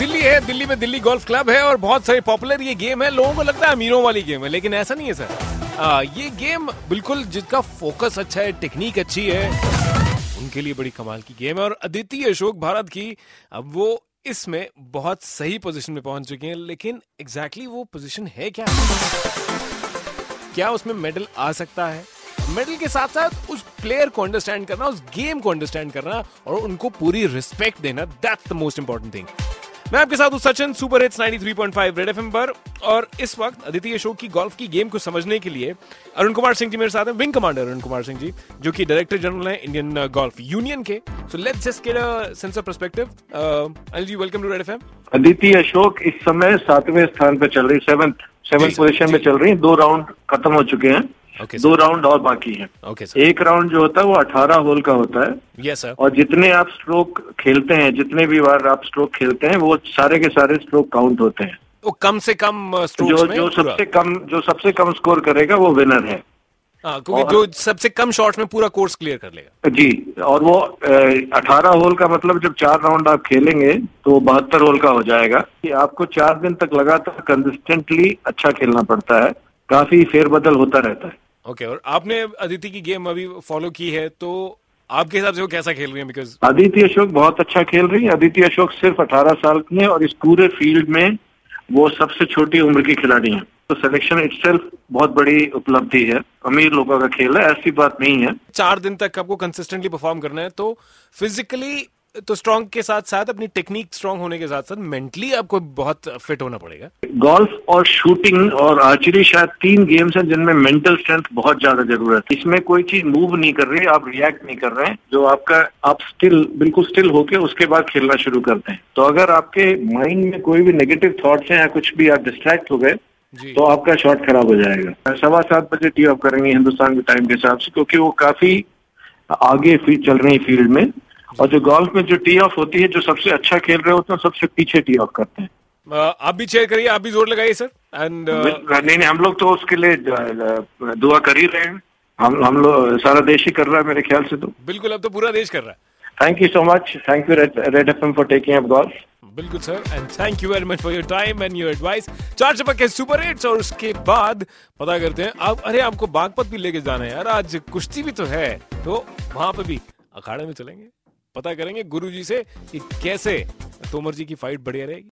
दिल्ली है दिल्ली में Delhi golf club है और बहुत सारे पॉपुलर ये गेम है। लोगों को लगता है अमीरों वाली गेम है लेकिन ऐसा नहीं है सर। आ, ये गेम बिल्कुल जिसका फोकस अच्छा है टेक्निक अच्छी है उनके लिए बड़ी कमाल की गेम है। और अदिति अशोक भारत की अब वो इसमें बहुत सही पोजीशन में पहुँच चुके हैं लेकिन एग्जैक्टली exactly वो पोजीशन है क्या? क्या उसमें मेडल आ सकता है? मेडल के साथ साथ उस प्लेयर को अंडरस्टैंड करना उस गेम को अंडरस्टैंड करना और उनको पूरी रिस्पेक्ट देना that's the most important thing मैं आपके साथ हूँ Sachin super hits 93.5 red FM पर। और इस वक्त अदिति अशोक की गोल्फ की गेम को समझने के लिए अरुण कुमार सिंह जी मेरे साथ हैं विंग कमांडर अरुण कुमार सिंह जी जो कि डायरेक्टर जनरल हैं इंडियन गोल्फ यूनियन के। So let's just get a sense of perspective Anil ji welcome to red FM Aditi Ashok इस समय सातवें स्थान पर चल रही सेवंथ सेवंथ पोजीशन में चल रही है। दो राउंड खत्म हो चुके हैं। ओके दो राउंड और बाकी हैं। ओके सर एक राउंड जो होता है वो अठारह होल का होता है। यस सर और जितने आप स्ट्रोक खेलते हैं जितने भी बार आप स्ट्रोक खेलते हैं वो सारे के सारे स्ट्रोक काउंट होते हैं। वो कम से कम जो में जो सबसे कम जो सबसे कम स्कोर करेगा वो विनर है। हाँ क्योंकि जो सबसे कम शॉट्स में पूरा कोर्स क्लियर कर लेगा। जी और वो अठारह होल का मतलब जब चार राउंड आप खेलेंगे तो बहत्तर होल का हो जाएगा। कि आपको चार दिन तक लगातार कंसिस्टेंटली अच्छा खेलना पड़ता है। काफ़ी फेरबदल होता रहता है। ओके okay, और आपने अदिति की गेम अभी फॉलो की है तो आपके हिसाब से वो कैसा खेल रही है? बिकॉज़ अदिति अशोक बहुत अच्छा खेल रही है। अदिति अशोक सिर्फ़ 18 साल की है और इस पूरे फ़ील्ड में वो सबसे छोटी उम्र की खिलाड़ी है। तो सिलेक्शन इटसेल्फ बहुत बड़ी उपलब्धि है। अमीर लोगों का खेल है ऐसी बात नहीं है। चार दिन तक आपको कंसिस्टेंटली परफॉर्म करना है तो फिजिकली तो स्ट्रांग के साथ साथ अपनी टेक्निक स्ट्रांग होने के साथ साथ मेंटली आपको बहुत फिट होना पड़ेगा। गोल्फ और शूटिंग और आर्चरी शायद तीन गेम्स हैं जिनमें मेंटल स्ट्रेंथ बहुत ज़्यादा ज़रूरत है। इसमें कोई चीज़ मूव नहीं कर रही आप रिएक्ट नहीं कर रहे हैं। जो आपका आप स्टिल बिल्कुल स्टिल होके उसके बाद खेलना शुरू करते हैं। तो अगर आपके माइंड में कोई भी नेगेटिव थॉट्स हैं या कुछ भी आप डिस्ट्रैक्ट हो गए तो आपका शॉट खराब हो जाएगा। सवा सात बजे टी ऑफ़ करेंगे हिंदुस्तान के टाइम के हिसाब से क्योंकि वो काफ़ी आगे चल रही है फ़ील्ड में। और जो गोल्फ में जो टी ऑफ़ होती है जो सबसे अच्छा खेल रहे होते हैं सबसे पीछे टी ऑफ़ करते हैं। आप भी चेयर करिए आप भी ज़ोर लगाइए सर। एंड नहीं नहीं हम लोग तो उसके लिए दुआ कर ही रहे हैं। हम हम लोग सारा देश ही कर रहा है मेरे ख्याल से तो। बिल्कुल अब तो पूरा देश कर रहा है। Thank you so much thank you red F M for taking up golf बिल्कुल sir and thank you very much for your time and your advice चार चपक के सुपर हिट्स और उसके बाद पता करते हैं अब अरे आपको बागपत भी लेके जाना है यार। आज कुश्ती भी तो है। तो वहाँ पे भी अखाड़े में चलेंगे। पता करेंगे गुरुजी से कि कैसे तोमर जी की फाइट बढ़िया रहेगी।